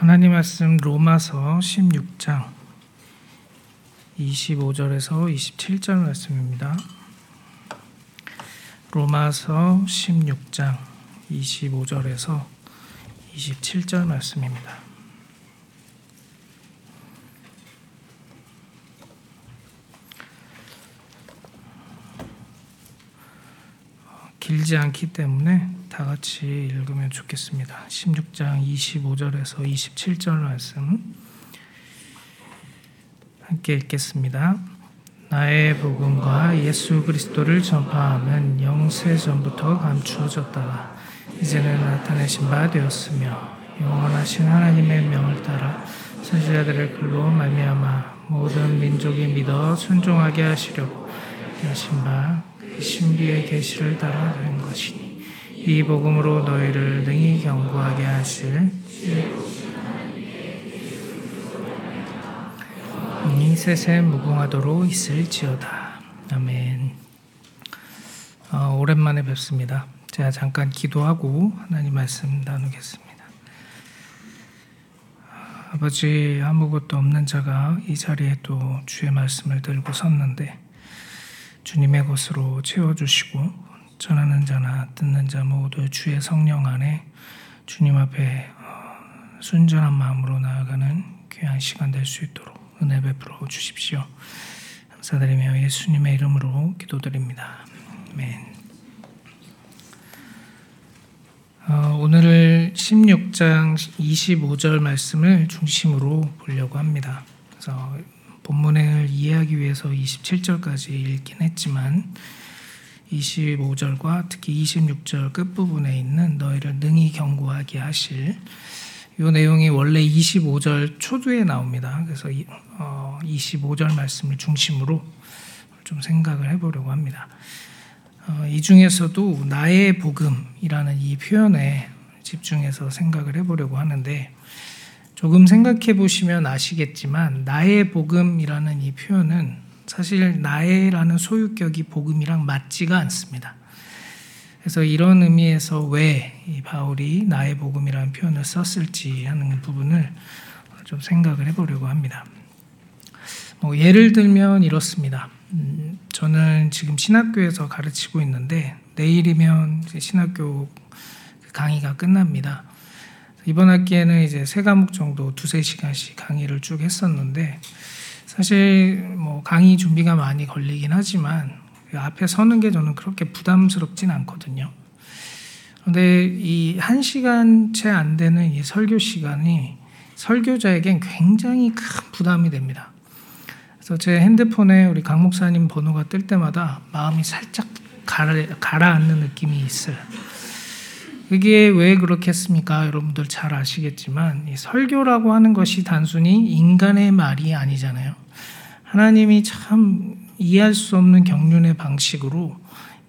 하나님 말씀 로마서 16장 25절에서 27절 말씀입니다. 로마서 16장 25절에서 27절 말씀입니다. 길지 않기 때문에 다 같이 읽으면 좋겠습니다. 16장 25절에서 27절 말씀 함께 읽겠습니다. 나의 복음과 예수 그리스도를 전파함은 영세 전부터 감추어졌다가 이제는 나타내신 바 되었으며 영원하신 하나님의 명을 따라 선지자들의 글로 말미암아 모든 민족이 믿어 순종하게 하시려고 하신 바 신비의 계시를 따라 된 것이니 이 복음으로 너희를 능히 경고하게 하실 이 셋에 무궁하도록 있을지어다. 아멘. 어, 오랜만에 뵙습니다. 제가 잠깐 기도하고 하나님 말씀 나누겠습니다. 아버지 아무것도 없는 자가 이 자리에 또 주의 말씀을 들고 섰는데 주님의 것으로 채워주시고 전하는 자나 듣는 자 모두 주의 성령 안에 주님 앞에 어, 순전한 마음으로 나아가는 귀한 시간 될 수 있도록 은혜 베풀어 주십시오. 감사드리며 예수님의 이름으로 기도드립니다. 아멘. 어, 오늘 16장 25절 말씀을 중심으로 보려고 합니다. 그래서 본문을 이해하기 위해서 27절까지 읽긴 했지만 25절과 특히 26절 끝부분에 있는 너희를 능히 경고하게 하실 이 내용이 원래 25절 초두에 나옵니다. 그래서 25절 어, 말씀을 중심으로 좀 생각을 해보려고 합니다. 어, 이 중에서도 나의 복음이라는 이 표현에 집중해서 생각을 해보려고 하는데 조금 생각해 보시면 아시겠지만 나의 복음이라는 이 표현은 사실 나의라는 소유격이 복음이랑 맞지가 않습니다. 그래서 이런 의미에서 왜 바울이 나의 복음이라는 표현을 썼을지 하는 부분을 좀 생각을 해보려고 합니다. 뭐 예를 들면 이렇습니다. 음, 저는 지금 신학교에서 가르치고 있는데 내일이면 신학교 강의가 끝납니다. 이번 학기에는 이제 세 과목 정도 두세 시간씩 강의를 쭉 했었는데 사실 뭐 강의 준비가 많이 걸리긴 하지만 그 앞에 서는 게 저는 그렇게 부담스럽진 않거든요. 그런데 이 한 시간 채 안 되는 이 설교 시간이 설교자에겐 굉장히 큰 부담이 됩니다. 그래서 제 핸드폰에 우리 강 목사님 번호가 뜰 때마다 마음이 살짝 가라, 가라앉는 느낌이 있어요. 그게 왜 그렇겠습니까? 여러분들 잘 아시겠지만 이 설교라고 하는 것이 단순히 인간의 말이 아니잖아요. 하나님이 참 이해할 수 없는 경륜의 방식으로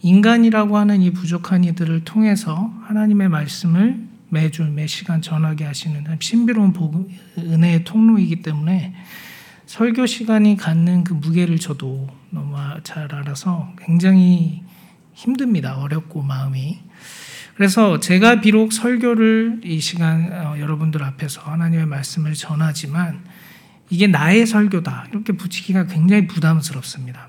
인간이라고 하는 이 부족한 이들을 통해서 하나님의 말씀을 매주 매 시간 전하게 하시는 신비로운 복음, 은혜의 통로이기 때문에 설교 시간이 갖는 그 무게를 저도 너무 잘 알아서 굉장히 힘듭니다. 어렵고 마음이. 그래서 제가 비록 설교를 이 시간 어, 여러분들 앞에서 하나님의 말씀을 전하지만 이게 나의 설교다 이렇게 붙이기가 굉장히 부담스럽습니다.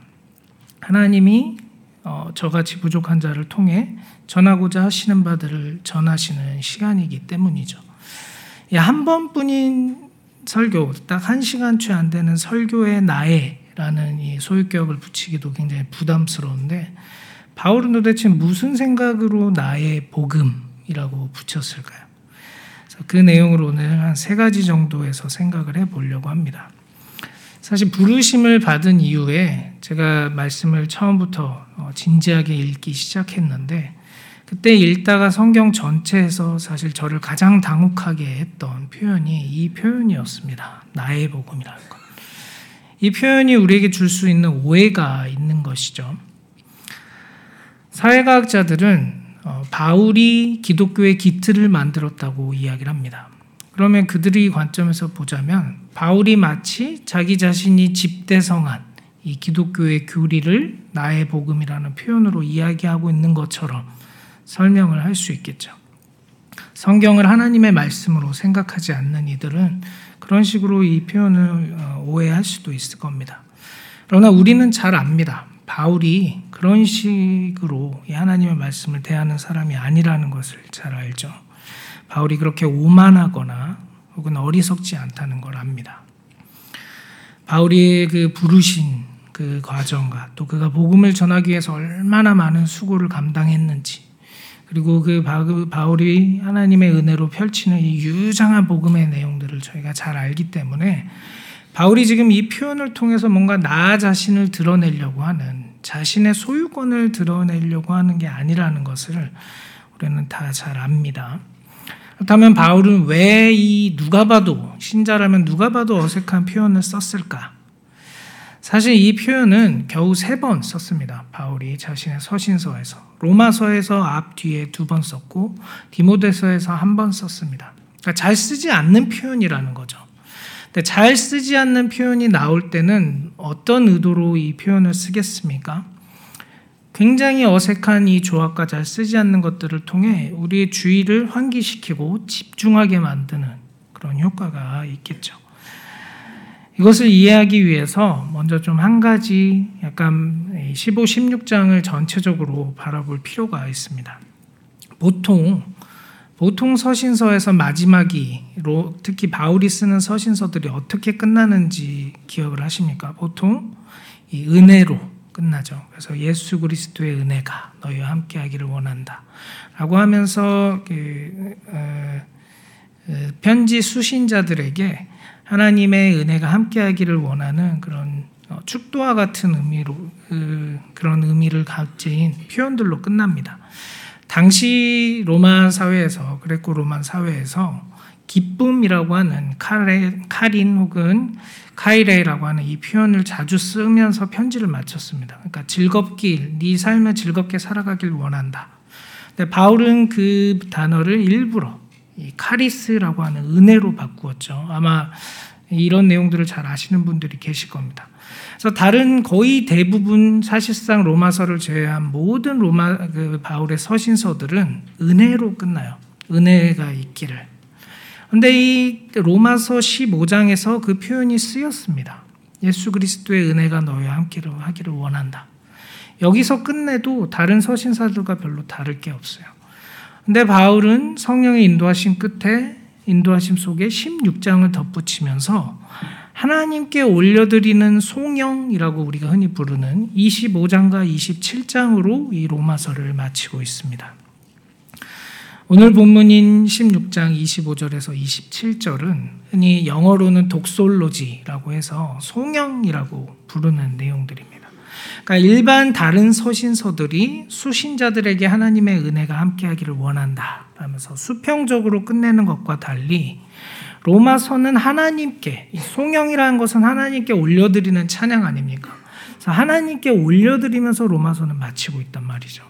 하나님이 어, 저같이 부족한 자를 통해 전하고자 하시는 바들을 전하시는 시간이기 때문이죠. 한 번뿐인 설교, 딱 한 시간 채 안 되는 설교의 나의라는 이 소유격을 붙이기도 굉장히 부담스러운데 바울은 도대체 무슨 생각으로 나의 복음이라고 붙였을까요? 그 내용으로 오늘 한 세 가지 정도에서 생각을 해 보려고 합니다. 사실 부르심을 받은 이후에 제가 말씀을 처음부터 어, 진지하게 읽기 시작했는데 그때 읽다가 성경 전체에서 사실 저를 가장 당혹하게 했던 표현이 이 표현이었습니다. 나의 복음이라는 것. 이 표현이 우리에게 줄 수 있는 오해가 있는 것이죠. 사회과학자들은 어, 바울이 기독교의 기틀을 만들었다고 이야기를 합니다. 그러면 그들의 관점에서 보자면 바울이 마치 자기 자신이 집대성한 이 기독교의 교리를 나의 복음이라는 표현으로 이야기하고 있는 것처럼 설명을 할 수 있겠죠. 성경을 하나님의 말씀으로 생각하지 않는 이들은 그런 식으로 이 표현을 어, 오해할 수도 있을 겁니다. 그러나 우리는 잘 압니다. 바울이 그런 식으로 하나님의 말씀을 대하는 사람이 아니라는 것을 잘 알죠. 바울이 그렇게 오만하거나 혹은 어리석지 않다는 걸 압니다. 바울이 그 부르신 그 과정과 또 그가 복음을 전하기 위해서 얼마나 많은 수고를 감당했는지 그리고 그 바울이 하나님의 은혜로 펼치는 이 유장한 복음의 내용들을 저희가 잘 알기 때문에 바울이 지금 이 표현을 통해서 뭔가 나 자신을 드러내려고 하는 자신의 소유권을 드러내려고 하는 게 아니라는 것을 우리는 다 잘 압니다. 그렇다면 바울은 왜 이 누가 봐도 신자라면 누가 봐도 어색한 표현을 썼을까? 사실 이 표현은 겨우 세 번 썼습니다. 바울이 자신의 서신서에서 로마서에서 앞 뒤에 두 번 썼고 디모데서에서 한 번 썼습니다. 그러니까 잘 쓰지 않는 표현이라는 거죠. 근데 잘 쓰지 않는 표현이 나올 때는 어떤 의도로 이 표현을 쓰겠습니까? 굉장히 어색한 이 조합과 잘 쓰지 않는 것들을 통해 우리의 주의를 환기시키고 집중하게 만드는 그런 효과가 있겠죠. 이것을 이해하기 위해서 먼저 좀 한 가지 약간 15, 16장을 전체적으로 바라볼 필요가 있습니다. 보통 보통 서신서에서 마지막이로 특히 바울이 쓰는 서신서들이 어떻게 끝나는지 기억을 하십니까? 보통 이 은혜로 끝나죠. 그래서 예수 그리스도의 은혜가 너희와 함께하기를 원한다라고 하면서 그, 어, 어, 편지 수신자들에게 하나님의 은혜가 함께하기를 원하는 그런 어, 축도와 같은 의미로 그, 그런 의미를 가진 표현들로 끝납니다. 당시 로마 사회에서 그레코 로만 사회에서 기쁨이라고 하는 카레, 카린 혹은 카이레라고 하는 이 표현을 자주 쓰면서 편지를 마쳤습니다. 그러니까 즐겁길, 네 삶을 즐겁게 살아가길 원한다. 근데 바울은 그 단어를 일부러 이 카리스라고 하는 은혜로 바꾸었죠. 아마 이런 내용들을 잘 아시는 분들이 계실 겁니다. 그래서 다른 거의 대부분 사실상 로마서를 제외한 모든 로마 그 바울의 서신서들은 은혜로 끝나요. 은혜가 있기를. 근데 이 로마서 15장에서 그 표현이 쓰였습니다. 예수 그리스도의 은혜가 너희와 함께 하기를 원한다. 여기서 끝내도 다른 서신사들과 별로 다를 게 없어요. 근데 바울은 성령의 인도하심 끝에 인도하심 속에 16장을 덧붙이면서 하나님께 올려드리는 송영이라고 우리가 흔히 부르는 25장과 27장으로 이 로마서를 마치고 있습니다. 오늘 본문인 16장 25절에서 27절은 흔히 영어로는 독솔로지라고 해서 송영이라고 부르는 내용들입니다. 그러니까 일반 다른 서신서들이 수신자들에게 하나님의 은혜가 함께하기를 원한다 하면서 수평적으로 끝내는 것과 달리 로마서는 하나님께 송영이라는 것은 하나님께 올려드리는 찬양 아닙니까? 하나님께 올려드리면서 로마서는 마치고 있단 말이죠.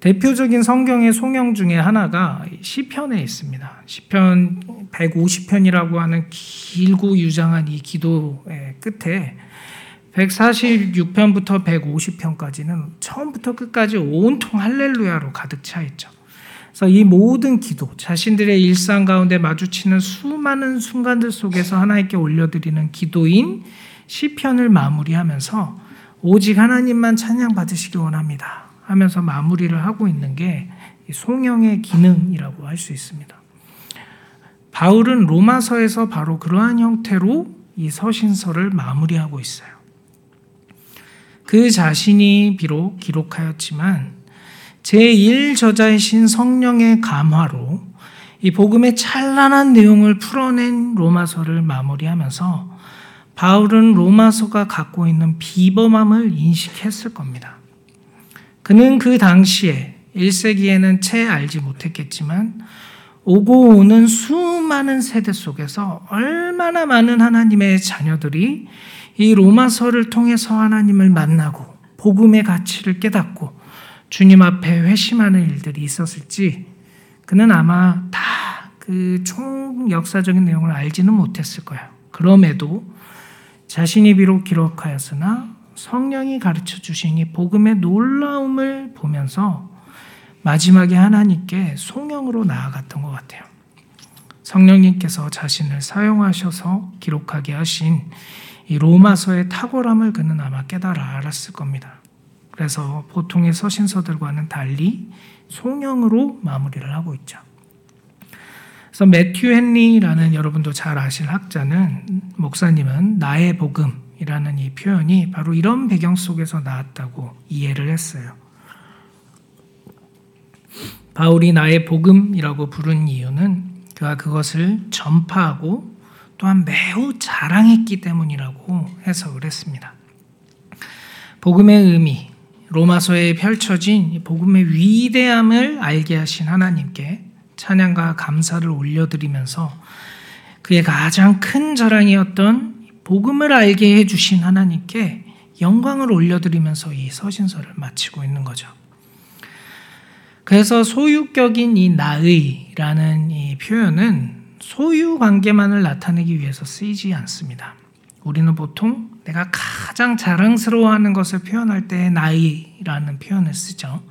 대표적인 성경의 송영 중에 하나가 시편에 있습니다. 시편 150편이라고 하는 길고 유장한 이 기도의 끝에 146편부터 150편까지는 처음부터 끝까지 온통 할렐루야로 가득 차 있죠. 이 모든 기도, 자신들의 일상 가운데 마주치는 수많은 순간들 속에서 하나님께 올려드리는 기도인 시편을 마무리하면서 오직 하나님만 찬양 받으시기 원합니다. 하면서 마무리를 하고 있는 게 송영의 기능이라고 할 수 있습니다. 바울은 로마서에서 바로 그러한 형태로 이 서신서를 마무리하고 있어요. 그 자신이 비록 기록하였지만 제1저자이신 성령의 감화로 이 복음의 찬란한 내용을 풀어낸 로마서를 마무리하면서 바울은 로마서가 갖고 있는 비범함을 인식했을 겁니다. 그는 그 당시에 1세기에는 채 알지 못했겠지만 오고 오는 수많은 세대 속에서 얼마나 많은 하나님의 자녀들이 이 로마서를 통해서 하나님을 만나고 복음의 가치를 깨닫고 주님 앞에 회심하는 일들이 있었을지 그는 아마 다 그 총 역사적인 내용을 알지는 못했을 거예요. 그럼에도 자신이 비록 기록하였으나 성령이 가르쳐 주시니 복음의 놀라움을 보면서 마지막에 하나님께 송영으로 나아갔던 것 같아요. 성령님께서 자신을 사용하셔서 기록하게 하신 이 로마서의 탁월함을 그는 아마 깨달아 알았을 겁니다. 그래서 보통의 서신서들과는 달리 송영으로 마무리를 하고 있죠. 그래서 매튜 헨리라는 여러분도 잘 아실 학자는 목사님은 나의 복음이라는 이 표현이 바로 이런 배경 속에서 나왔다고 이해를 했어요. 바울이 나의 복음이라고 부른 이유는 그가 그것을 전파하고 또한 매우 자랑했기 때문이라고 해석을 했습니다. 복음의 의미, 로마서에 펼쳐진 복음의 위대함을 알게 하신 하나님께 찬양과 감사를 올려드리면서 그의 가장 큰 자랑이었던 복음을 알게 해주신 하나님께 영광을 올려드리면서 이 서신서를 마치고 있는 거죠. 그래서 소유격인 이 나의라는 이 표현은 소유 관계만을 나타내기 위해서 쓰이지 않습니다. 우리는 보통 내가 가장 자랑스러워하는 것을 표현할 때 나이라는 표현을 쓰죠.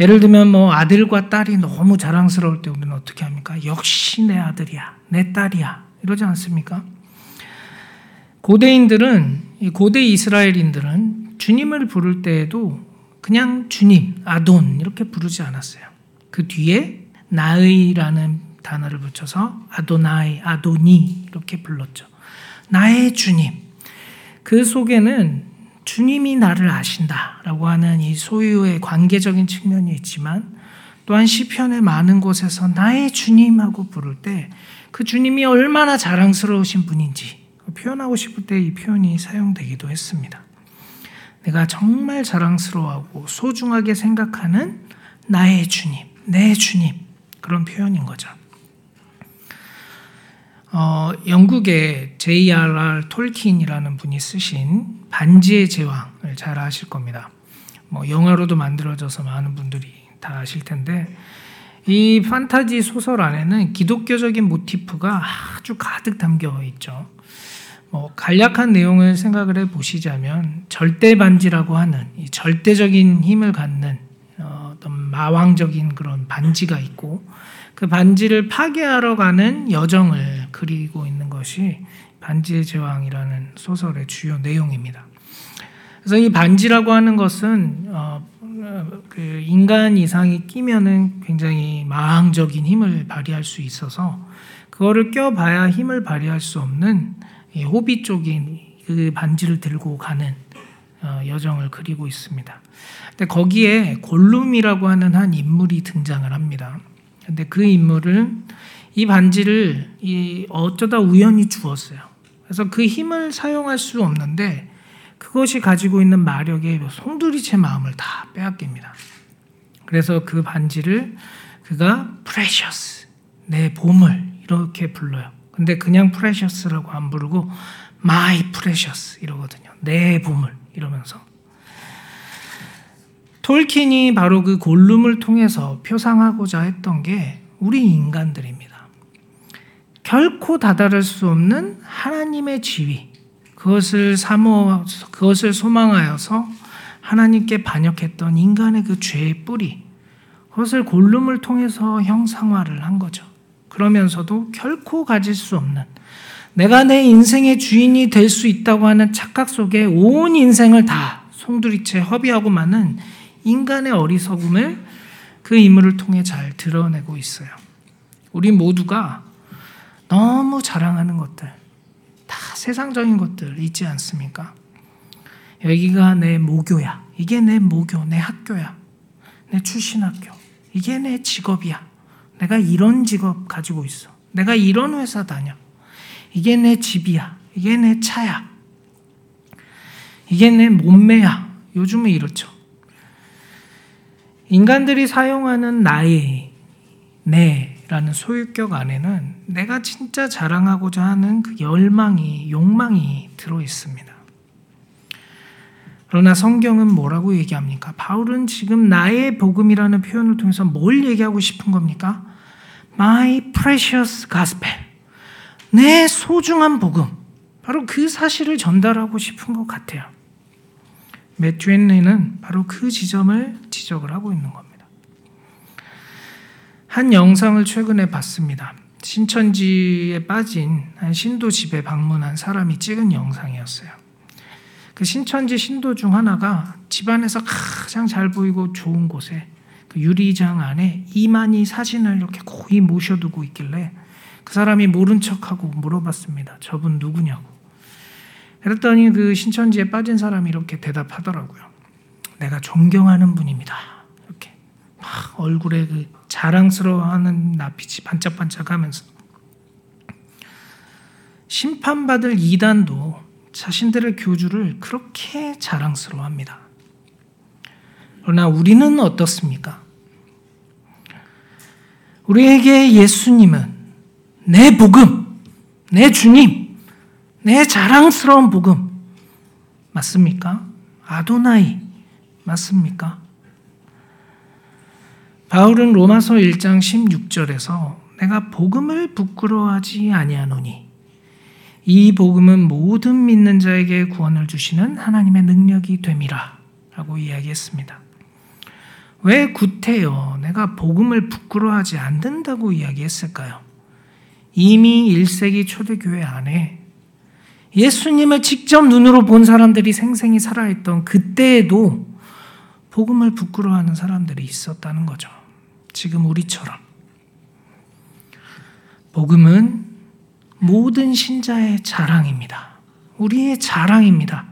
예를 들면 뭐 아들과 딸이 너무 자랑스러울 때 우리는 어떻게 합니까? 역시 내 아들이야, 내 딸이야 이러지 않습니까? 고대인들은 고대 이스라엘인들은 주님을 부를 때에도 그냥 주님, 아돈 이렇게 부르지 않았어요. 그 뒤에 나의라는 단어를 붙여서 아도나이, 아도니 이렇게 불렀죠. 나의 주님. 그 속에는 주님이 나를 아신다라고 하는 이 소유의 관계적인 측면이 있지만 또한 시편의 많은 곳에서 나의 주님하고 부를 때 그 주님이 얼마나 자랑스러우신 분인지 표현하고 싶을 때 이 표현이 사용되기도 했습니다. 내가 정말 자랑스러워하고 소중하게 생각하는 나의 주님, 내 주님 그런 표현인 거죠. 어, 영국의 J.R.R. 톨킨이라는 분이 쓰신 반지의 제왕을 잘 아실 겁니다. 뭐 영화로도 만들어져서 많은 분들이 다 아실 텐데 이 판타지 소설 안에는 기독교적인 모티프가 아주 가득 담겨 있죠. 뭐 간략한 내용을 생각을 해 보시자면 절대 반지라고 하는 이 절대적인 힘을 갖는 어, 어떤 마왕적인 그런 반지가 있고 그 반지를 파괴하러 가는 여정을 그리고 있는 것이 반지의 제왕이라는 소설의 주요 내용입니다. 그래서 이 반지라고 하는 것은 어, 그 인간 이상이 끼면은 굉장히 마왕적인 힘을 발휘할 수 있어서 그거를 껴봐야 힘을 발휘할 수 없는 호비 쪽인 그 반지를 들고 가는 어, 여정을 그리고 있습니다. 근데 거기에 골룸이라고 하는 한 인물이 등장을 합니다. 근데 그 인물은 이 반지를 어쩌다 우연히 주었어요. 그래서 그 힘을 사용할 수 없는데 그것이 가지고 있는 마력에 송두리째 마음을 다 빼앗깁니다. 그래서 그 반지를 그가 precious, 내 보물 이렇게 불러요. 근데 그냥 프레셔스라고 안 부르고 my precious 이러거든요. 내 보물 이러면서 톨킨이 바로 그 골룸을 통해서 표상하고자 했던 게 우리 인간들입니다. 결코 다다를 수 없는 하나님의 지위, 그것을 사모, 그것을 소망하여서 하나님께 반역했던 인간의 그 죄의 뿌리, 그것을 골룸을 통해서 형상화를 한 거죠. 그러면서도 결코 가질 수 없는 내가 내 인생의 주인이 될 수 있다고 하는 착각 속에 온 인생을 다 송두리째 허비하고 마는 인간의 어리석음을 그 인물을 통해 잘 드러내고 있어요. 우리 모두가 너무 자랑하는 것들, 다 세상적인 것들 있지 않습니까? 여기가 내 모교야. 이게 내 모교, 내 학교야. 내 출신 학교. 이게 내 직업이야. 내가 이런 직업 가지고 있어. 내가 이런 회사 다녀. 이게 내 집이야. 이게 내 차야. 이게 내 몸매야. 요즘은 이렇죠. 인간들이 사용하는 나의, 내라는 소유격 안에는 내가 진짜 자랑하고자 하는 그 열망이, 욕망이 들어 있습니다. 그러나 성경은 뭐라고 얘기합니까? 바울은 지금 나의 복음이라는 표현을 통해서 뭘 얘기하고 싶은 겁니까? My precious gospel. 내 소중한 복음. 바로 그 사실을 전달하고 싶은 것 같아요. 매튜 헨리는 바로 그 지점을 지적을 하고 있는 겁니다. 한 영상을 최근에 봤습니다. 신천지에 빠진 한 신도 집에 방문한 사람이 찍은 영상이었어요. 그 신천지 신도 중 하나가 집안에서 가장 잘 보이고 좋은 곳에 그 유리장 안에 이만희 사진을 이렇게 고이 모셔두고 있길래 그 사람이 모른 척하고 물어봤습니다. 저분 누구냐고. 그랬더니 그 신천지에 빠진 사람이 이렇게 대답하더라고요. 내가 존경하는 분입니다. 이렇게 막 얼굴에 그 자랑스러워하는 낯빛이 반짝반짝하면서 심판받을 이단도 자신들의 교주를 그렇게 자랑스러워합니다. 그러나 우리는 어떻습니까? 우리에게 예수님은 내 복음, 내 주님, 내 자랑스러운 복음 맞습니까? 아도나이 맞습니까? 바울은 로마서 1장 16절에서 내가 복음을 부끄러워하지 아니하노니 이 복음은 모든 믿는 자에게 구원을 주시는 하나님의 능력이 됨이라 라고 이야기했습니다. 왜 구태여 내가 복음을 부끄러워하지 않는다고 이야기했을까요? 이미 1세기 초대교회 안에 예수님을 직접 눈으로 본 사람들이 생생히 살아있던 그때에도 복음을 부끄러워하는 사람들이 있었다는 거죠. 지금 우리처럼. 복음은 모든 신자의 자랑입니다. 우리의 자랑입니다.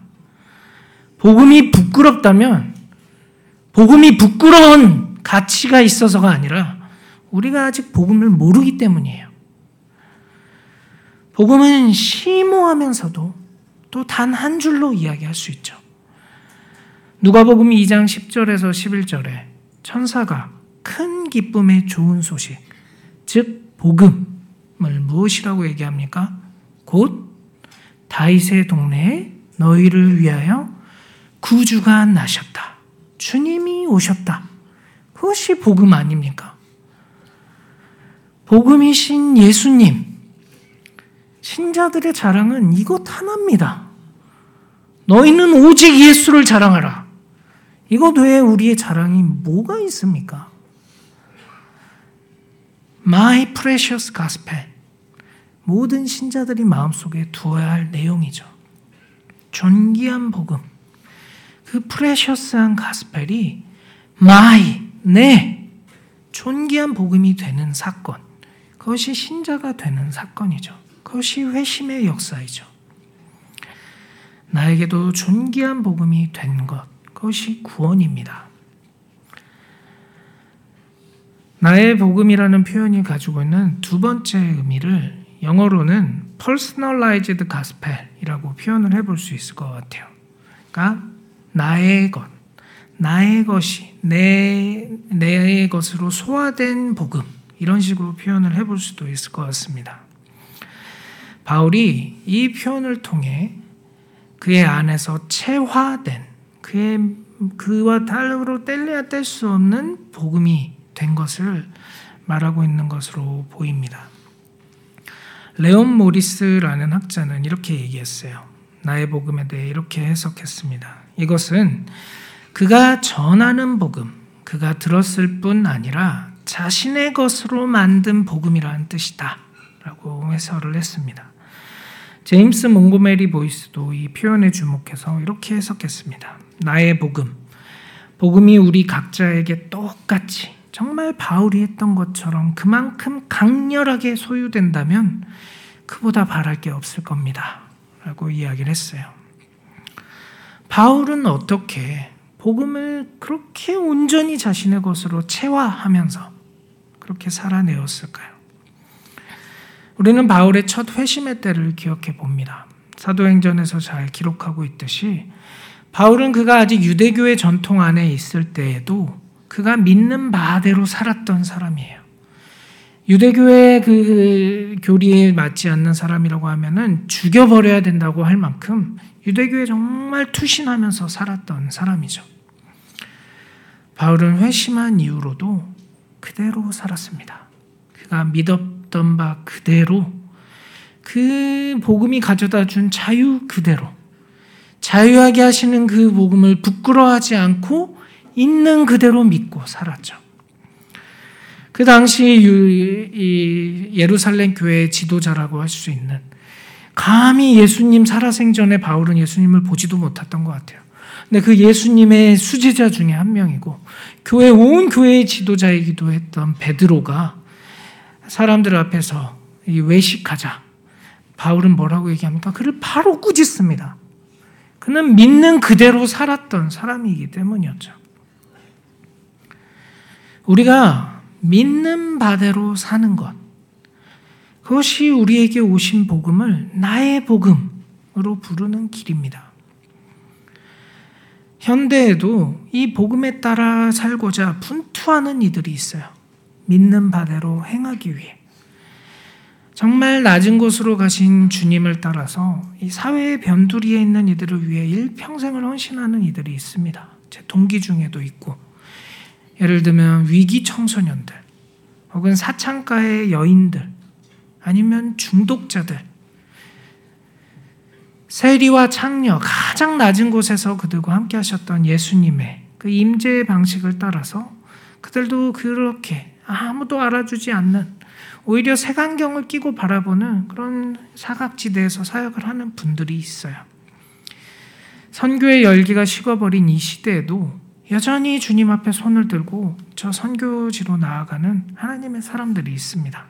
복음이 부끄럽다면 복음이 부끄러운 가치가 있어서가 아니라 우리가 아직 복음을 모르기 때문이에요. 복음은 심오하면서도 또 단 한 줄로 이야기할 수 있죠. 누가복음 2장 10절에서 11절에 천사가 큰 기쁨의 좋은 소식, 즉 복음을 무엇이라고 얘기합니까? 곧 다윗의 동네에 너희를 위하여 구주가 나셨다. 주님이 오셨다. 그것이 복음 아닙니까? 복음이신 예수님, 신자들의 자랑은 이것 하나입니다. 너희는 오직 예수를 자랑하라. 이것 외에 우리의 자랑이 뭐가 있습니까? My precious gospel. 모든 신자들이 마음속에 두어야 할 내용이죠. 존귀한 복음. 그 프레셔스한 가스펠이 my, 내 존귀한 복음이 되는 사건. 그것이 신자가 되는 사건이죠. 그것이 회심의 역사이죠. 나에게도 존귀한 복음이 된 것, 그것이 구원입니다. 나의 복음이라는 표현이 가지고 있는 두 번째 의미를 영어로는 personalized gospel이라고 표현을 해볼 수 있을 것 같아요. 그러니까 나의 것, 나의 것이 내, 내 것으로 소화된 복음 이런 식으로 표현을 해볼 수도 있을 것 같습니다. 바울이 이 표현을 통해 그의 안에서 체화된 그의 그와 달로 뗄래야 뗄 수 없는 복음이 된 것을 말하고 있는 것으로 보입니다. 레온 모리스라는 학자는 이렇게 얘기했어요. 나의 복음에 대해 이렇게 해석했습니다. 이것은 그가 전하는 복음, 그가 들었을 뿐 아니라 자신의 것으로 만든 복음이라는 뜻이다. 라고 해설을 했습니다. 제임스 몽고메리 보이스도 이 표현에 주목해서 이렇게 해석했습니다. 나의 복음. 복음이 우리 각자에게 똑같이 정말 바울이 했던 것처럼 그만큼 강렬하게 소유된다면 그보다 바랄 게 없을 겁니다. 라고 이야기를 했어요. 바울은 어떻게 복음을 그렇게 온전히 자신의 것으로 체화하면서 그렇게 살아내었을까요? 우리는 바울의 첫 회심의 때를 기억해 봅니다. 사도행전에서 잘 기록하고 있듯이 바울은 그가 아직 유대교의 전통 안에 있을 때에도 그가 믿는 바대로 살았던 사람이에요. 유대교의 그 교리에 맞지 않는 사람이라고 하면은 죽여버려야 된다고 할 만큼 유대교에 정말 투신하면서 살았던 사람이죠. 바울은 회심한 이후로도 그대로 살았습니다. 그가 믿었 있던 바 그대로 그 복음이 가져다 준 자유 그대로 자유하게 하시는 그 복음을 부끄러워하지 않고 있는 그대로 믿고 살았죠. 그 당시 예루살렘 교회의 지도자라고 할 수 있는 감히 예수님 살아생전에 바울은 예수님을 보지도 못했던 것 같아요. 근데 그 예수님의 수제자 중에 한 명이고 교회 온 교회의 지도자이기도 했던 베드로가 사람들 앞에서 외식하자. 바울은 뭐라고 얘기합니까? 그를 바로 꾸짖습니다. 그는 믿는 그대로 살았던 사람이기 때문이었죠. 우리가 믿는 바대로 사는 것. 그것이 우리에게 오신 복음을 나의 복음으로 부르는 길입니다. 현대에도 이 복음에 따라 살고자 분투하는 이들이 있어요. 믿는 바대로 행하기 위해. 정말 낮은 곳으로 가신 주님을 따라서 이 사회의 변두리에 있는 이들을 위해 일평생을 헌신하는 이들이 있습니다. 제 동기 중에도 있고, 예를 들면 위기 청소년들, 혹은 사창가의 여인들, 아니면 중독자들, 세리와 창녀, 가장 낮은 곳에서 그들과 함께 하셨던 예수님의 그 임재의 방식을 따라서 그들도 그렇게 아무도 알아주지 않는 오히려 색안경을 끼고 바라보는 그런 사각지대에서 사역을 하는 분들이 있어요. 선교의 열기가 식어버린 이 시대에도 여전히 주님 앞에 손을 들고 저 선교지로 나아가는 하나님의 사람들이 있습니다.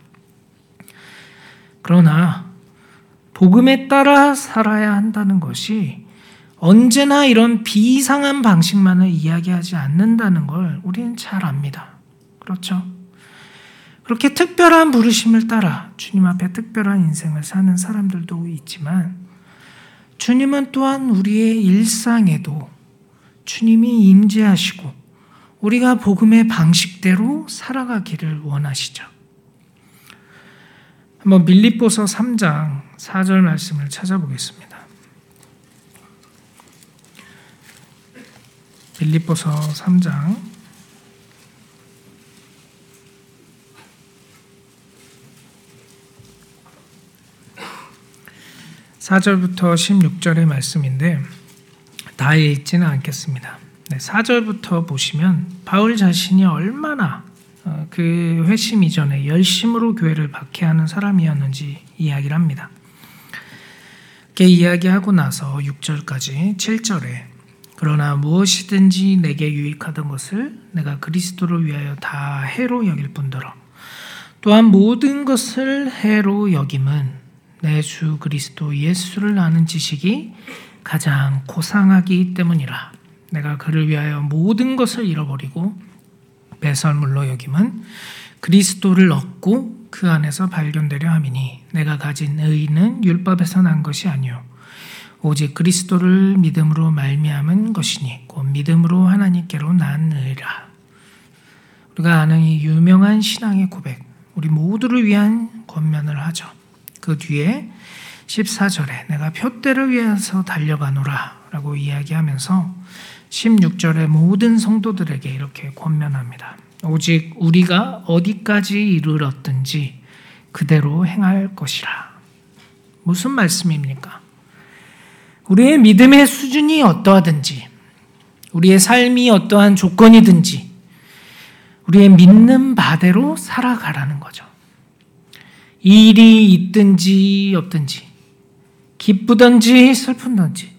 그러나 복음에 따라 살아야 한다는 것이 언제나 이런 비상한 방식만을 이야기하지 않는다는 걸 우리는 잘 압니다. 그렇죠? 그렇게 특별한 부르심을 따라 주님 앞에 특별한 인생을 사는 사람들도 있지만 주님은 또한 우리의 일상에도 주님이 임재하시고 우리가 복음의 방식대로 살아가기를 원하시죠. 한번 밀립보서 3장 4절 말씀을 찾아보겠습니다. 밀립보서 3장 4절부터 16절의 말씀인데 다 읽지는 않겠습니다. 4절부터 보시면 바울 자신이 얼마나 어, 그 회심 이전에 열심으로 교회를 박해하는 사람이었는지 이야기를 합니다. 이렇게 이야기하고 나서 6절까지 7절에 그러나 무엇이든지 내게 유익하던 것을 내가 그리스도를 위하여 다 해로 여길 뿐더러 또한 모든 것을 해로 여김은 내 주 그리스도 예수를 아는 지식이 가장 고상하기 때문이라. 내가 그를 위하여 모든 것을 잃어버리고 배설물로 여김은 그리스도를 얻고 그 안에서 발견되려 함이니 내가 가진 의는 율법에서 난 것이 아니요 오직 그리스도를 믿음으로 말미암은 것이니 곧 믿음으로 하나님께로 난 의라. 우리가 아는 이 유명한 신앙의 고백, 우리 모두를 위한 권면을 하죠. 그 뒤에 14절에 내가 표대를 위해서 달려가노라 라고 이야기하면서 16절에 모든 성도들에게 이렇게 권면합니다. 오직 우리가 어디까지 이르렀든지 그대로 행할 것이라. 무슨 말씀입니까? 우리의 믿음의 수준이 어떠하든지, 우리의 삶이 어떠한 조건이든지, 우리의 믿는 바대로 살아가라는 거죠. 일이 있든지 없든지, 기쁘든지 슬픈든지,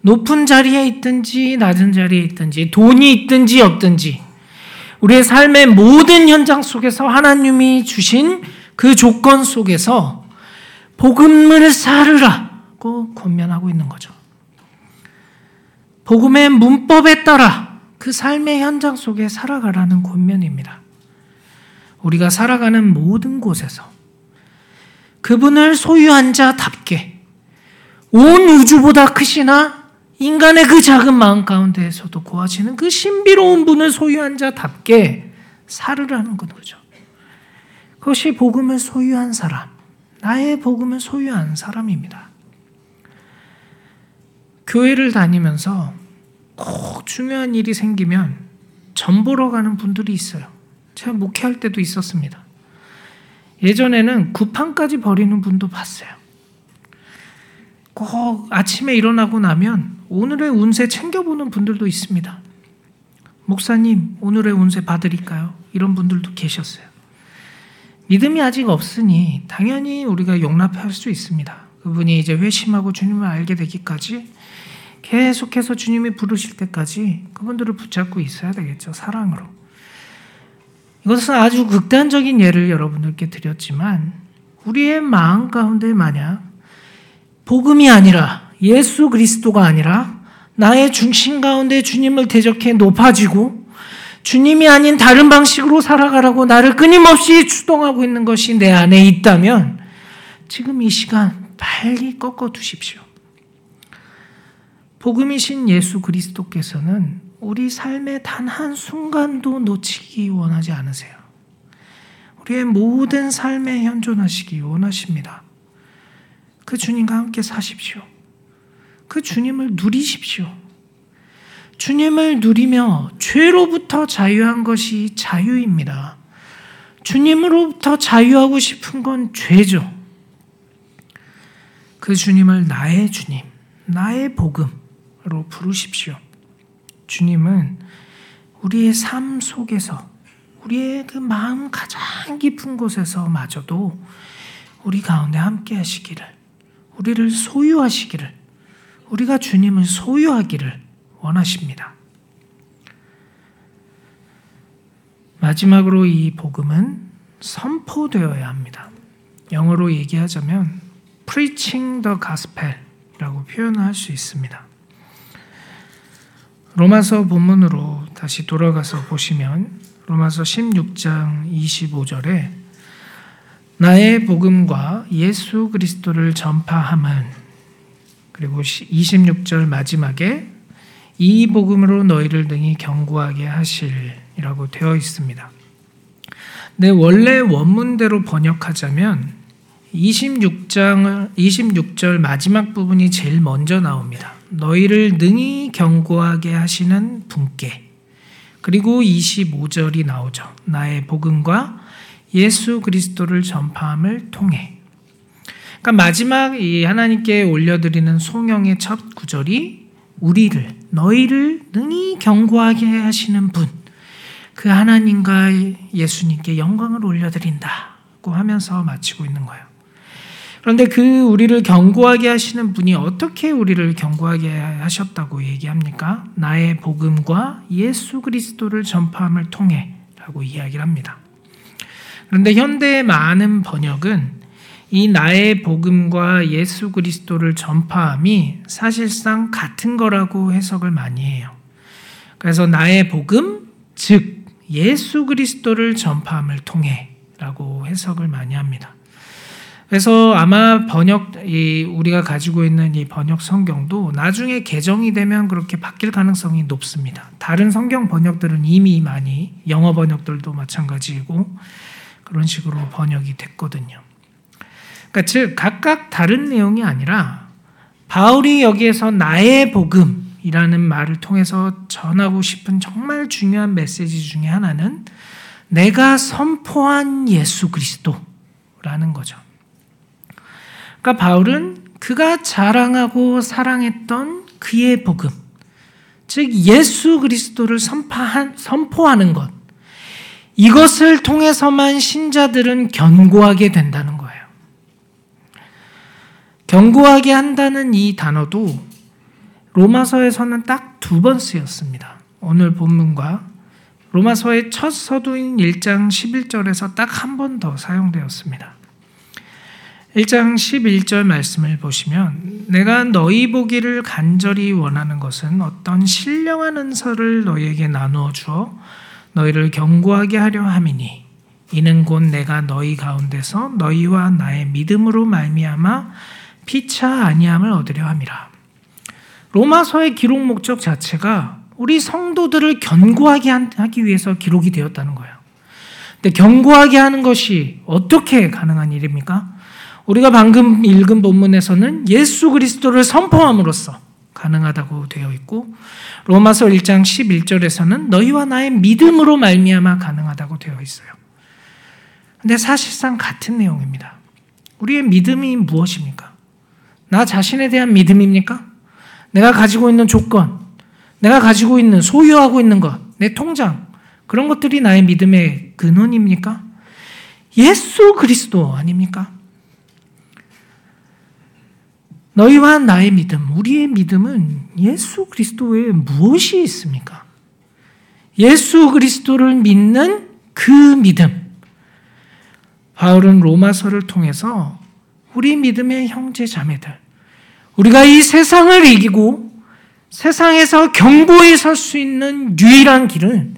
높은 자리에 있든지 낮은 자리에 있든지, 돈이 있든지 없든지, 우리의 삶의 모든 현장 속에서 하나님이 주신 그 조건 속에서 복음을 살으라고 권면하고 있는 거죠. 복음의 문법에 따라 그 삶의 현장 속에 살아가라는 권면입니다. 우리가 살아가는 모든 곳에서 그분을 소유한 자답게 온 우주보다 크시나 인간의 그 작은 마음 가운데에서도 고하시는 그 신비로운 분을 소유한 자답게 살으라는 거죠. 그것이 복음을 소유한 사람, 나의 복음을 소유한 사람입니다. 교회를 다니면서 꼭 중요한 일이 생기면 전 보러 가는 분들이 있어요. 제가 목회할 때도 있었습니다. 예전에는 구판까지 버리는 분도 봤어요. 꼭 아침에 일어나고 나면 오늘의 운세 챙겨보는 분들도 있습니다. 목사님, 오늘의 운세 봐드릴까요? 이런 분들도 계셨어요. 믿음이 아직 없으니 당연히 우리가 용납할 수 있습니다. 그분이 이제 회심하고 주님을 알게 되기까지 계속해서 주님이 부르실 때까지 그분들을 붙잡고 있어야 되겠죠. 사랑으로. 이것은 아주 극단적인 예를 여러분들께 드렸지만 우리의 마음 가운데 만약 복음이 아니라 예수 그리스도가 아니라 나의 중심 가운데 주님을 대적해 높아지고 주님이 아닌 다른 방식으로 살아가라고 나를 끊임없이 추동하고 있는 것이 내 안에 있다면 지금 이 시간 빨리 꺾어 두십시오. 복음이신 예수 그리스도께서는 우리 삶의 단 한 순간도 놓치기 원하지 않으세요. 우리의 모든 삶에 현존하시기 원하십니다. 그 주님과 함께 사십시오. 그 주님을 누리십시오. 주님을 누리며 죄로부터 자유한 것이 자유입니다. 주님으로부터 자유하고 싶은 건 죄죠. 그 주님을 나의 주님, 나의 복음으로 부르십시오. 주님은 우리의 삶 속에서 우리의 그 마음 가장 깊은 곳에서 마저도 우리 가운데 함께 하시기를, 우리를 소유하시기를, 우리가 주님을 소유하기를 원하십니다. 마지막으로 이 복음은 선포되어야 합니다. 영어로 얘기하자면 preaching the gospel이라고 표현할 수 있습니다. 로마서 본문으로 다시 돌아가서 보시면 로마서 16장 25절에 나의 복음과 예수 그리스도를 전파함은 그리고 26절 마지막에 이 복음으로 너희를 등이 경고하게 하실이라고 되어 있습니다. 네, 원래 원문대로 번역하자면 26장 26절 마지막 부분이 제일 먼저 나옵니다. 너희를 능히 경고하게 하시는 분께 그리고 25절이 나오죠. 나의 복음과 예수 그리스도를 전파함을 통해. 그러니까 마지막 이 하나님께 올려드리는 송영의 첫 구절이 우리를 너희를 능히 경고하게 하시는 분, 그 하나님과 예수님께 영광을 올려드린다고 하면서 마치고 있는 거예요. 그런데 그 우리를 경고하게 하시는 분이 어떻게 우리를 경고하게 하셨다고 얘기합니까? 나의 복음과 예수 그리스도를 전파함을 통해 라고 이야기를 합니다. 그런데 현대의 많은 번역은 이 나의 복음과 예수 그리스도를 전파함이 사실상 같은 거라고 해석을 많이 해요. 그래서 나의 복음, 즉 예수 그리스도를 전파함을 통해 라고 해석을 많이 합니다. 그래서 아마 번역 이 우리가 가지고 있는 이 번역 성경도 나중에 개정이 되면 그렇게 바뀔 가능성이 높습니다. 다른 성경 번역들은 이미 많이 영어 번역들도 마찬가지고 그런 식으로 번역이 됐거든요. 그러니까 즉 각각 다른 내용이 아니라 바울이 여기에서 나의 복음이라는 말을 통해서 전하고 싶은 정말 중요한 메시지 중에 하나는 내가 선포한 예수 그리스도라는 거죠. 그러니까 바울은 그가 자랑하고 사랑했던 그의 복음, 즉 예수 그리스도를 선파한, 선포하는 것, 이것을 통해서만 신자들은 견고하게 된다는 거예요. 견고하게 한다는 이 단어도 로마서에서는 딱 두 번 쓰였습니다. 오늘 본문과 로마서의 첫 서두인 1장 11절에서 딱 한 번 더 사용되었습니다. 1장 11절 말씀을 보시면 내가 너희 보기를 간절히 원하는 것은 어떤 신령한 은사를 너희에게 나누어 주어 너희를 경고하게 하려 함이니 이는 곧 내가 너희 가운데서 너희와 나의 믿음으로 말미암아 피차 아니함을 얻으려 함이라. 로마서의 기록 목적 자체가 우리 성도들을 견고하게 하기 위해서 기록이 되었다는 거예요. 근데 견고하게 하는 것이 어떻게 가능한 일입니까? 우리가 방금 읽은 본문에서는 예수 그리스도를 선포함으로써 가능하다고 되어 있고 로마서 1장 11절에서는 너희와 나의 믿음으로 말미암아 가능하다고 되어 있어요. 근데 사실상 같은 내용입니다. 우리의 믿음이 무엇입니까? 나 자신에 대한 믿음입니까? 내가 가지고 있는 조건, 내가 가지고 있는 소유하고 있는 것, 내 통장, 그런 것들이 나의 믿음의 근원입니까? 예수 그리스도 아닙니까? 너희와 나의 믿음, 우리의 믿음은 예수 그리스도 외에 무엇이 있습니까? 예수 그리스도를 믿는 그 믿음. 바울은 로마서를 통해서 우리 믿음의 형제 자매들, 우리가 이 세상을 이기고 세상에서 경고에 설 수 있는 유일한 길은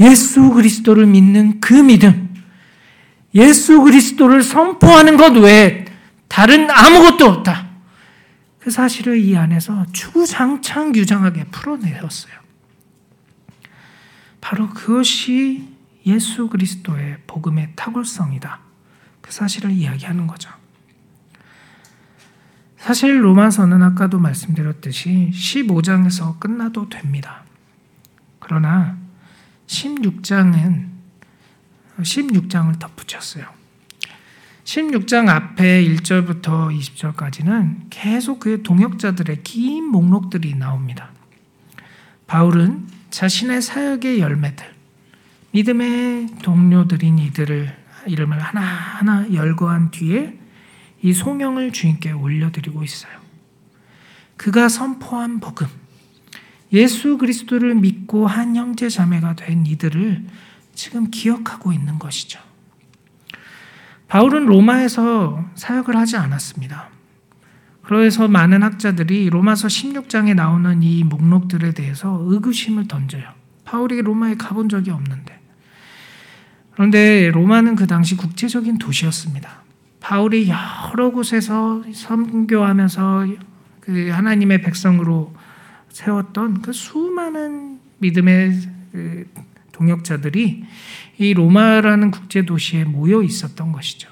예수 그리스도를 믿는 그 믿음, 예수 그리스도를 선포하는 것 외에 다른 아무것도 없다. 그 사실을 이 안에서 주구장창 유장하게 풀어내었어요. 바로 그것이 예수 그리스도의 복음의 탁월성이다. 그 사실을 이야기하는 거죠. 사실 로마서는 아까도 말씀드렸듯이 15장에서 끝나도 됩니다. 그러나 16장은 16장을 덧붙였어요. 16장 앞에 1절부터 20절까지는 계속 그의 동역자들의 긴 목록들이 나옵니다. 바울은 자신의 사역의 열매들, 믿음의 동료들인 이들을 이름을 하나하나 열거한 뒤에 이 송영을 주님께 올려드리고 있어요. 그가 선포한 복음, 예수 그리스도를 믿고 한 형제 자매가 된 이들을 지금 기억하고 있는 것이죠. 바울은 로마에서 사역을 하지 않았습니다. 그래서 많은 학자들이 로마서 16장에 나오는 이 목록들에 대해서 의구심을 던져요. 바울이 로마에 가본 적이 없는데. 그런데 로마는 그 당시 국제적인 도시였습니다. 바울이 여러 곳에서 선교하면서 그 하나님의 백성으로 세웠던 그 수많은 믿음의 그 동역자들이 이 로마라는 국제 도시에 모여 있었던 것이죠.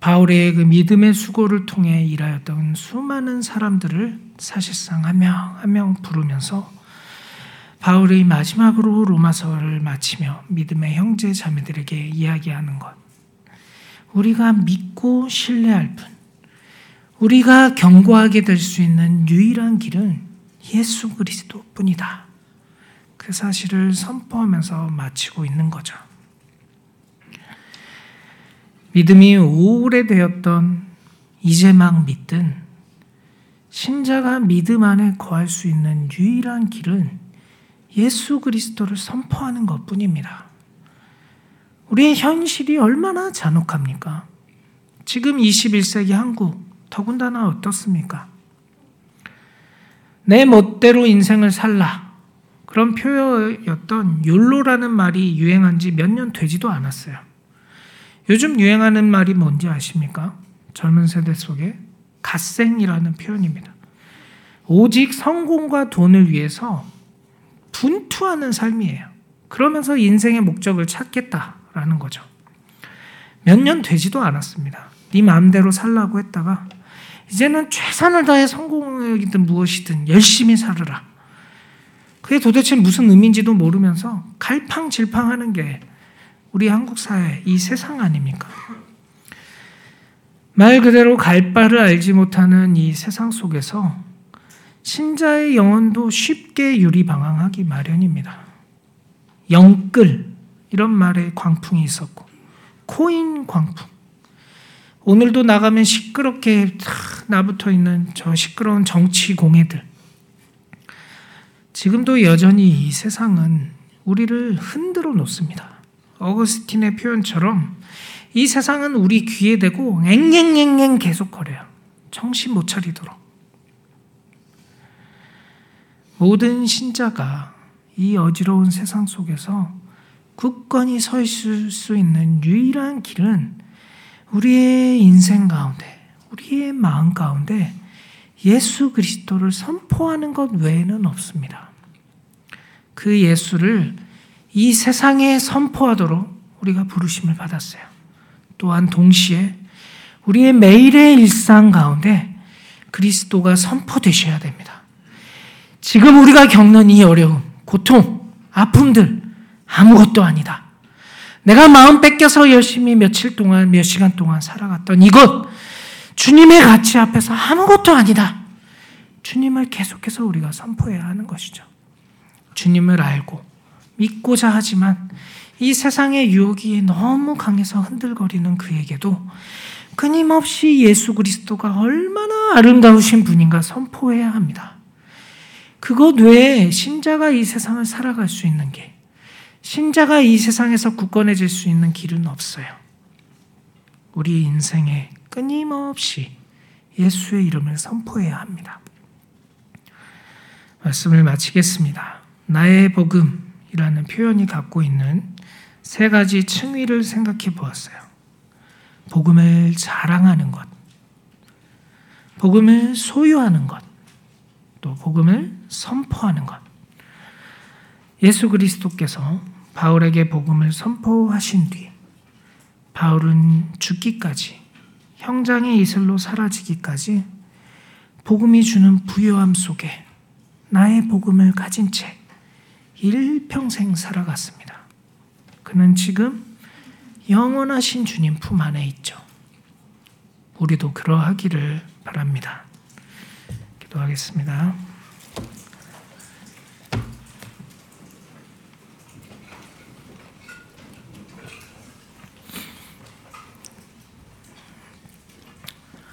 바울의 그 믿음의 수고를 통해 일하였던 수많은 사람들을 사실상 한 명 한 명 부르면서 바울이 마지막으로 로마서를 마치며 믿음의 형제 자매들에게 이야기하는 것. 우리가 믿고 신뢰할 뿐, 우리가 경고하게 될 수 있는 유일한 길은 예수 그리스도 뿐이다. 그 사실을 선포하면서 마치고 있는 거죠. 믿음이 오래되었던 이제 막 믿든 신자가 믿음 안에 거할 수 있는 유일한 길은 예수 그리스도를 선포하는 것 뿐입니다. 우리의 현실이 얼마나 잔혹합니까? 지금 21세기 한국, 더군다나 어떻습니까? 내 멋대로 인생을 살라. 그런 표현이었던 욜로라는 말이 유행한 지 몇 년 되지도 않았어요. 요즘 유행하는 말이 뭔지 아십니까? 젊은 세대 속에 갓생이라는 표현입니다. 오직 성공과 돈을 위해서 분투하는 삶이에요. 그러면서 인생의 목적을 찾겠다라는 거죠. 몇 년 되지도 않았습니다. 네 마음대로 살라고 했다가 이제는 최선을 다해 성공이든 무엇이든 열심히 살으라. 그게 도대체 무슨 의미인지도 모르면서 갈팡질팡하는 게 우리 한국 사회, 이 세상 아닙니까? 말 그대로 갈 바를 알지 못하는 이 세상 속에서 신자의 영혼도 쉽게 유리방황하기 마련입니다. 영끌 이런 말에 광풍이 있었고 코인 광풍 오늘도 나가면 시끄럽게 나붙어 있는 저 시끄러운 정치 공해들 지금도 여전히 이 세상은 우리를 흔들어 놓습니다. 어거스틴의 표현처럼 이 세상은 우리 귀에 대고 앵앵앵앵 계속 거려요. 정신 못 차리도록. 모든 신자가 이 어지러운 세상 속에서 굳건히 서 있을 수 있는 유일한 길은 우리의 인생 가운데, 우리의 마음 가운데 예수 그리스도를 선포하는 것 외에는 없습니다. 그 예수를 이 세상에 선포하도록 우리가 부르심을 받았어요. 또한 동시에 우리의 매일의 일상 가운데 그리스도가 선포되셔야 됩니다. 지금 우리가 겪는 이 어려움, 고통, 아픔들 아무것도 아니다. 내가 마음 뺏겨서 열심히 며칠 동안, 몇 시간 동안 살아갔던 이것, 주님의 가치 앞에서 아무것도 아니다. 주님을 계속해서 우리가 선포해야 하는 것이죠. 주님을 알고 믿고자 하지만 이 세상의 유혹이 너무 강해서 흔들거리는 그에게도 끊임없이 예수 그리스도가 얼마나 아름다우신 분인가 선포해야 합니다. 그것 외에 신자가 이 세상을 살아갈 수 있는 게, 신자가 이 세상에서 굳건해질 수 있는 길은 없어요. 우리 인생에 끊임없이 예수의 이름을 선포해야 합니다. 말씀을 마치겠습니다. 나의 복음이라는 표현이 갖고 있는 세 가지 층위를 생각해 보았어요. 복음을 자랑하는 것, 복음을 소유하는 것, 또 복음을 선포하는 것. 예수 그리스도께서 바울에게 복음을 선포하신 뒤 바울은 죽기까지 형장의 이슬로 사라지기까지 복음이 주는 부요함 속에 나의 복음을 가진 채 일평생 살아갔습니다. 그는 지금 영원하신 주님 품 안에 있죠. 우리도 그러하기를 바랍니다. 기도하겠습니다.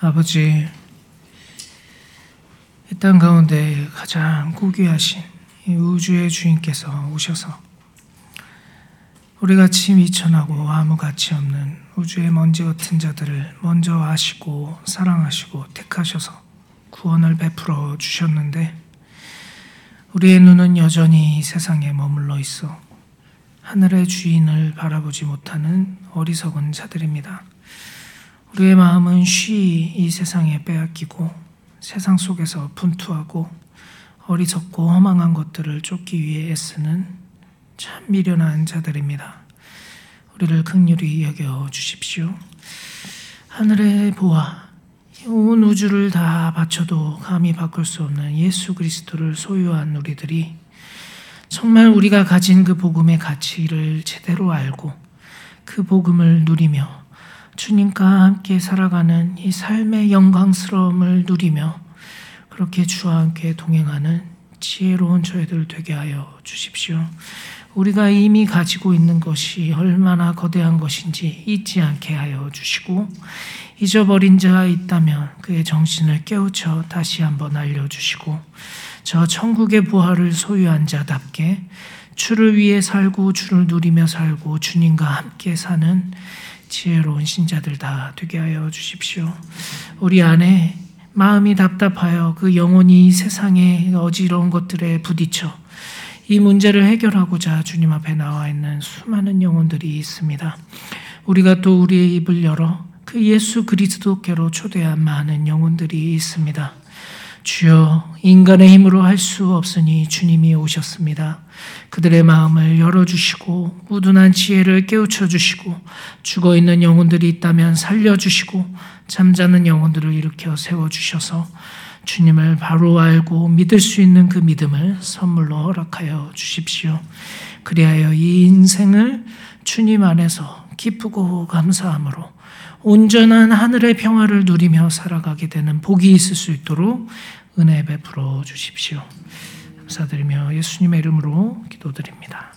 아버지, 이 땅 가운데 가장 고귀하신 우주의 주인께서 오셔서 우리 같이 미천하고 아무 가치 없는 우주의 먼지 같은 자들을 먼저 아시고 사랑하시고 택하셔서 구원을 베풀어 주셨는데 우리의 눈은 여전히 이 세상에 머물러 있어 하늘의 주인을 바라보지 못하는 어리석은 자들입니다. 우리의 마음은 쉬이 이 세상에 빼앗기고 세상 속에서 분투하고 어리석고 허망한 것들을 쫓기 위해 애쓰는 참 미련한 자들입니다. 우리를 극률히 여겨 주십시오. 하늘의 보아, 온 우주를 다 바쳐도 감히 바꿀 수 없는 예수 그리스도를 소유한 우리들이 정말 우리가 가진 그 복음의 가치를 제대로 알고 그 복음을 누리며 주님과 함께 살아가는 이 삶의 영광스러움을 누리며 그렇게 주와 함께 동행하는 지혜로운 저희들 되게 하여 주십시오. 우리가 이미 가지고 있는 것이 얼마나 거대한 것인지 잊지 않게 하여 주시고 잊어버린 자가 있다면 그의 정신을 깨우쳐 다시 한번 알려주시고 저 천국의 부활을 소유한 자답게 주를 위해 살고 주를 누리며 살고 주님과 함께 사는 지혜로운 신자들 다 되게 하여 주십시오. 우리 안에 마음이 답답하여 그 영혼이 세상의 어지러운 것들에 부딪혀 이 문제를 해결하고자 주님 앞에 나와 있는 수많은 영혼들이 있습니다. 우리가 또 우리의 입을 열어 그 예수 그리스도께로 초대한 많은 영혼들이 있습니다. 주여 인간의 힘으로 할 수 없으니 주님이 오셨습니다. 그들의 마음을 열어주시고 우둔한 지혜를 깨우쳐 주시고 죽어 있는 영혼들이 있다면 살려주시고 잠자는 영혼들을 일으켜 세워주셔서 주님을 바로 알고 믿을 수 있는 그 믿음을 선물로 허락하여 주십시오. 그리하여 이 인생을 주님 안에서 기쁘고 감사함으로 온전한 하늘의 평화를 누리며 살아가게 되는 복이 있을 수 있도록 은혜 베풀어 주십시오. 감사드리며 예수님의 이름으로 기도드립니다.